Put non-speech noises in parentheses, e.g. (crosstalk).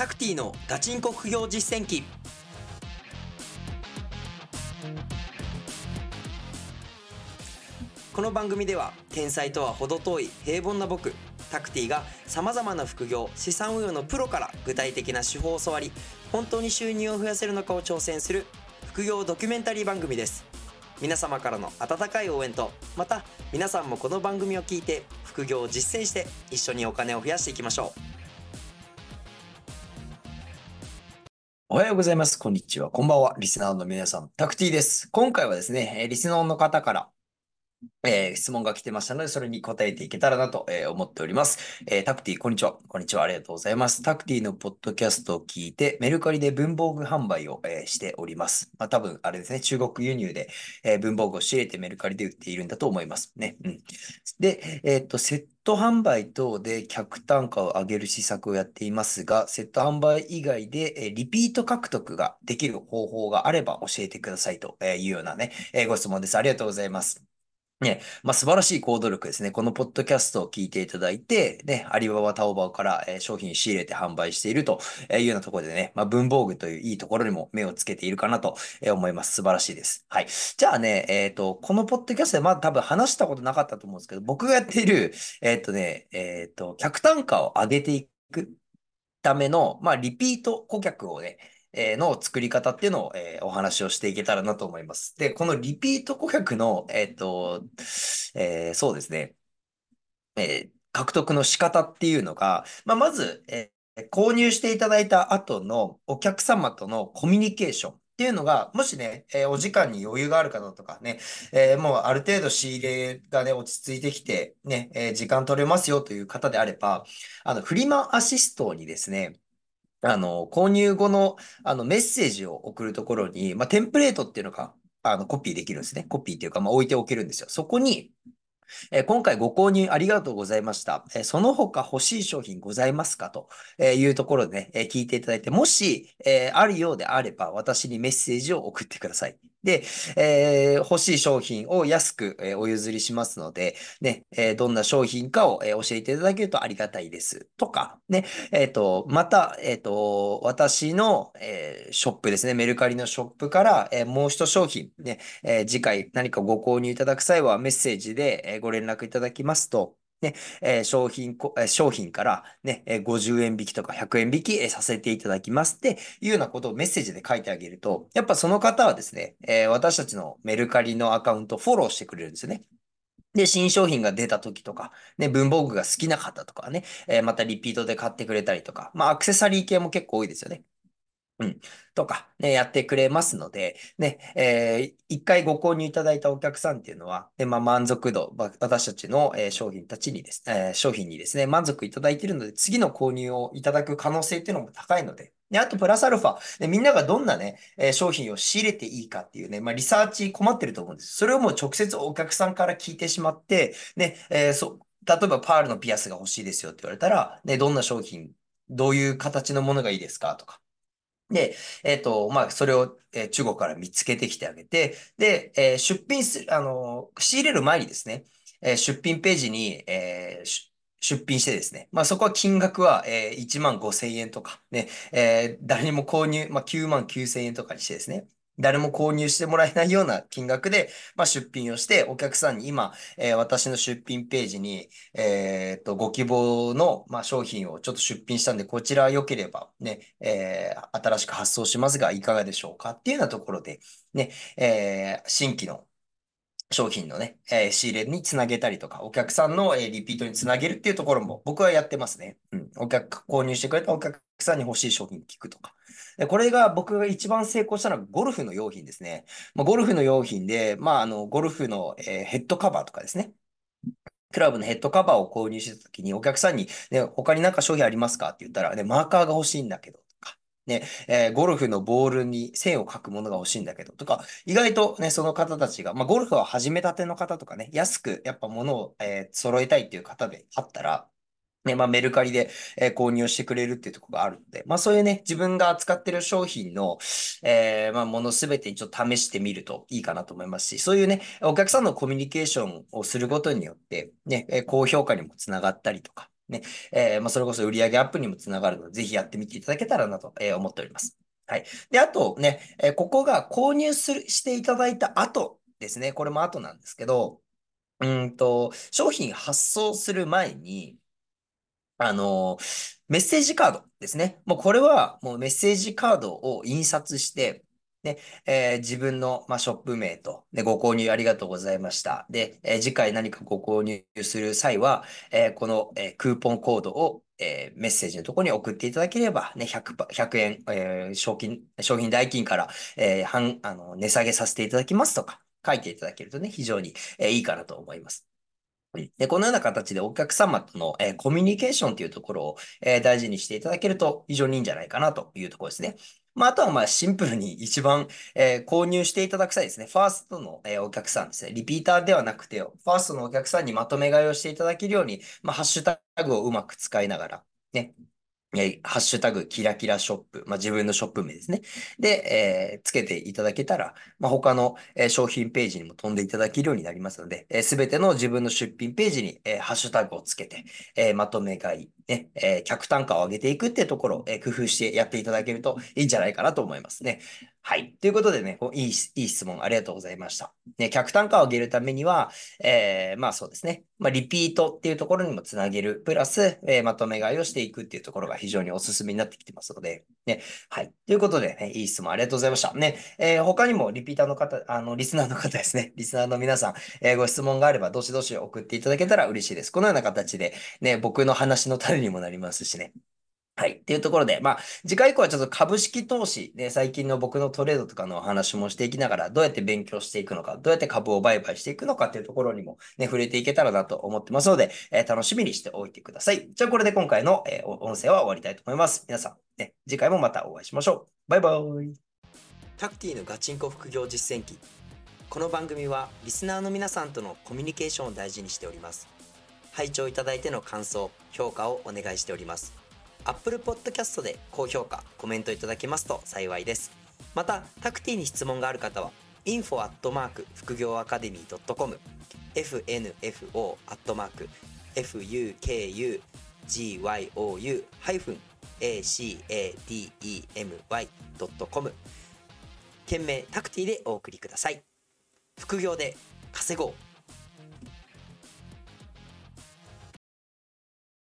タクティのガチンコ副業実践記。この番組では天才とは程遠い平凡な僕タクティがさまざまな副業資産運用のプロから具体的な手法を教わり本当に収入を増やせるのかを挑戦する副業ドキュメンタリー番組です。皆様からの温かい応援とまた皆さんもこの番組を聞いて副業を実践して一緒にお金を増やしていきましょう。おはようございます。こんにちは。こんばんは。リスナーの皆さん、タクティです。今回はですね、リスナーの方から、えー質問が来てましたので、それに答えていけたらなと、えー思っております。えータクティ、こんにちは。こんにちは。ありがとうございます。タクティのポッドキャストを聞いて、メルカリで文房具販売を、えしております。まあ、多分、あれですね、中国輸入で、え文房具を仕入れてメルカリで売っているんだと思いますね。うん。で、えっと、セット販売等で客単価を上げる施策をやっていますが、セット販売以外で、えリピート獲得ができる方法があれば教えてくださいというようなね、えご質問です。ありがとうございます。ね、まあ、素晴らしい行動力ですね。このポッドキャストを聞いていただいて、ね、アリババ、タオバオから、えー商品仕入れて販売しているというようなところでね、まあ、文房具といういいところにも目をつけているかなと思います。素晴らしいです。はい。じゃあね、えっと、このポッドキャストでまだ多分話したことなかったと思うんですけど、僕がやっている、えっとね、えっと、客単価を上げていくための、まあ、リピート顧客をね、えの作り方っていうのを、えーお話をしていけたらなと思います。で、このリピート顧客の、えっと、えーそうですね、えー獲得の仕方っていうのが、まあ、まず、えー購入していただいた後のお客様とのコミュニケーションっていうのが、もしね、えーお時間に余裕がある方とかね、えーもうある程度仕入れがね、落ち着いてきて、ね、えー時間取れますよという方であれば、あの、フリマアシストにですね、あの、購入後の、あの、メッセージを送るところに、まあ、テンプレートっていうのが、あの、コピーできるんですね。コピーっていうか、まあ、置いておけるんですよ。そこに、えー今回ご購入ありがとうございました。えーその他欲しい商品ございますか？というところでね、えー聞いていただいて、もし、えーあるようであれば、私にメッセージを送ってください。で、えー欲しい商品を安く、えーお譲りしますので、ね、えーどんな商品かを、えー教えていただけるとありがたいです。とか、ね、えっと、また、えっと、私の、えーショップですね、メルカリのショップから、えーもう一商品、ね、えー次回何かご購入いただく際はメッセージで、えーご連絡いただきますと、ね、えー商品こ、えー商品からね、えー50円引きとか100円引きえーさせていただきますっていうようなことをメッセージで書いてあげると、やっぱその方はですね、えー私たちのメルカリのアカウントフォローしてくれるんですよね。で、新商品が出た時とか、ね、文房具が好きな方とかね、えーまたリピートで買ってくれたりとか、まあアクセサリー系も結構多いですよね。うん。とか、ね、やってくれますので、ね、えー一回ご購入いただいたお客さんっていうのは、ね、まあ、満足度、私たちの、え商品たちにです、え商品にですね、満足いただいているので、次の購入をいただく可能性っていうのも高いので、で、あと、プラスアルファ、ね、みんながどんなね、え商品を仕入れていいかっていうね、まあ、リサーチ困ってると思うんです。それをもう直接お客さんから聞いてしまって、ね、えーそう、例えばパールのピアスが欲しいですよって言われたら、ね、どんな商品、どういう形のものがいいですかとか。で、えっと、まあ、それを、えー中国から見つけてきてあげて、で、えー出品する、あの仕入れる前にですね、え出品ページに、え出品してですね、まあ、そこは金額は、え1万5千円とか、ね、え誰にも購入、まあ、9万9千円とかにしてですね、誰も購入してもらえないような金額で、まあ、出品をして、お客さんに今、えー私の出品ページに、えーっと、ご希望の、まあ、商品をちょっと出品したんで、こちら良ければね、えー新しく発送しますが、いかがでしょうかっていうようなところで、ね、えー新規の商品のね、えー仕入れにつなげたりとか、お客さんの、えーリピートにつなげるっていうところも僕はやってますね。うん。お客、購入してくれたお客さんに欲しい商品聞くとか。でこれが僕が一番成功したのはゴルフの用品ですね。まあ、ゴルフの用品で、まあ、あの、ゴルフの、えーヘッドカバーとかですね。クラブのヘッドカバーを購入したときにお客さんに、ね、他になんか商品ありますかって言ったら、ね、マーカーが欲しいんだけど、ね、えーゴルフのボールに線を描くものが欲しいんだけど、とか、意外とね、その方たちが、まあ、ゴルフは始めたての方とかね、安くやっぱ物を、えー揃えたいっていう方であったら、ね、まあ、メルカリで、えー購入してくれるっていうところがあるので、まあ、そういうね、自分が扱ってる商品の、えーまあ、ものすべてにちょっと試してみるといいかなと思いますし、そういうね、お客さんのコミュニケーションをすることによって、ね、えー高評価にもつながったりとか、ね、えーまあ、それこそ売上アップにもつながるので、ぜひやってみていただけたらなとえー思っております。はい。で、あとね、えーここが購入する、していただいた後ですね。これも後なんですけど、うんと、商品発送する前に、あの、メッセージカードですね。もうこれはもうメッセージカードを印刷して、ね、えー自分の、まあ、ショップ名と、ね、ご購入ありがとうございました。で、えー次回何かご購入する際は、えーこの、えクーポンコードを、えメッセージのところに送っていただければ、ね、100, 100円、えー商品、商品代金から、え半、あの、値下げさせていただきますとか書いていただけるとね、非常に、えいいかなと思います。で、このような形でお客様との、えコミュニケーションというところを、え大事にしていただけると非常にいいんじゃないかなというところですね。まあ、あとはまあシンプルに一番、えー購入していただく際ですね、ファーストの、えーお客さんですね、リピーターではなくて、ファーストのお客さんにまとめ買いをしていただけるように、まあ、ハッシュタグをうまく使いながら、ね、えーハッシュタグキラキラショップ、まあ、自分のショップ名ですね。で、えーつけていただけたら、まあ、他の、えー商品ページにも飛んでいただけるようになりますので、すべての自分の出品ページに、えーハッシュタグをつけて、えーまとめ買い、ね、えー客単価を上げていくっていうところを、えー工夫してやっていただけるといいんじゃないかなと思いますね。はい。ということでね、いい、いい質問ありがとうございました。ね、客単価を上げるためには、えーまあそうですね。まあリピートっていうところにもつなげる。プラス、えまとめ買いをしていくっていうところが非常におすすめになってきてますので、ね。はい。ということで、ね、いい質問ありがとうございました。ね、えー他にもリピーターの方、あの、リスナーの方 (laughs) ですね。リスナーの皆さん、えーご質問があれば、どしどし送っていただけたら嬉しいです。このような形で、ね、僕の話の種にもなりますしね。はい。っていうところで、まあ、次回以降はちょっと株式投資で、最近の僕のトレードとかのお話もしていきながら、どうやって勉強していくのか、どうやって株を売買していくのかっていうところにもね、触れていけたらなと思ってますので、えー楽しみにしておいてください。じゃあ、これで今回の、えー音声は終わりたいと思います。皆さん、ね、次回もまたお会いしましょう。バイバイ。タクティのガチンコ副業実践記この番組はリスナーの皆さんとのコミュニケーションを大事にしております拝聴いただいての感想評価をお願いしております Apple Podcast で高評価コメントいただけますと幸いです。またタクティに質問がある方は info アットマーク副業アカデミー .com fnfo アットマーク fukugyou ハイフン academy.com 件名タクティでお送りください。副業で稼ごう。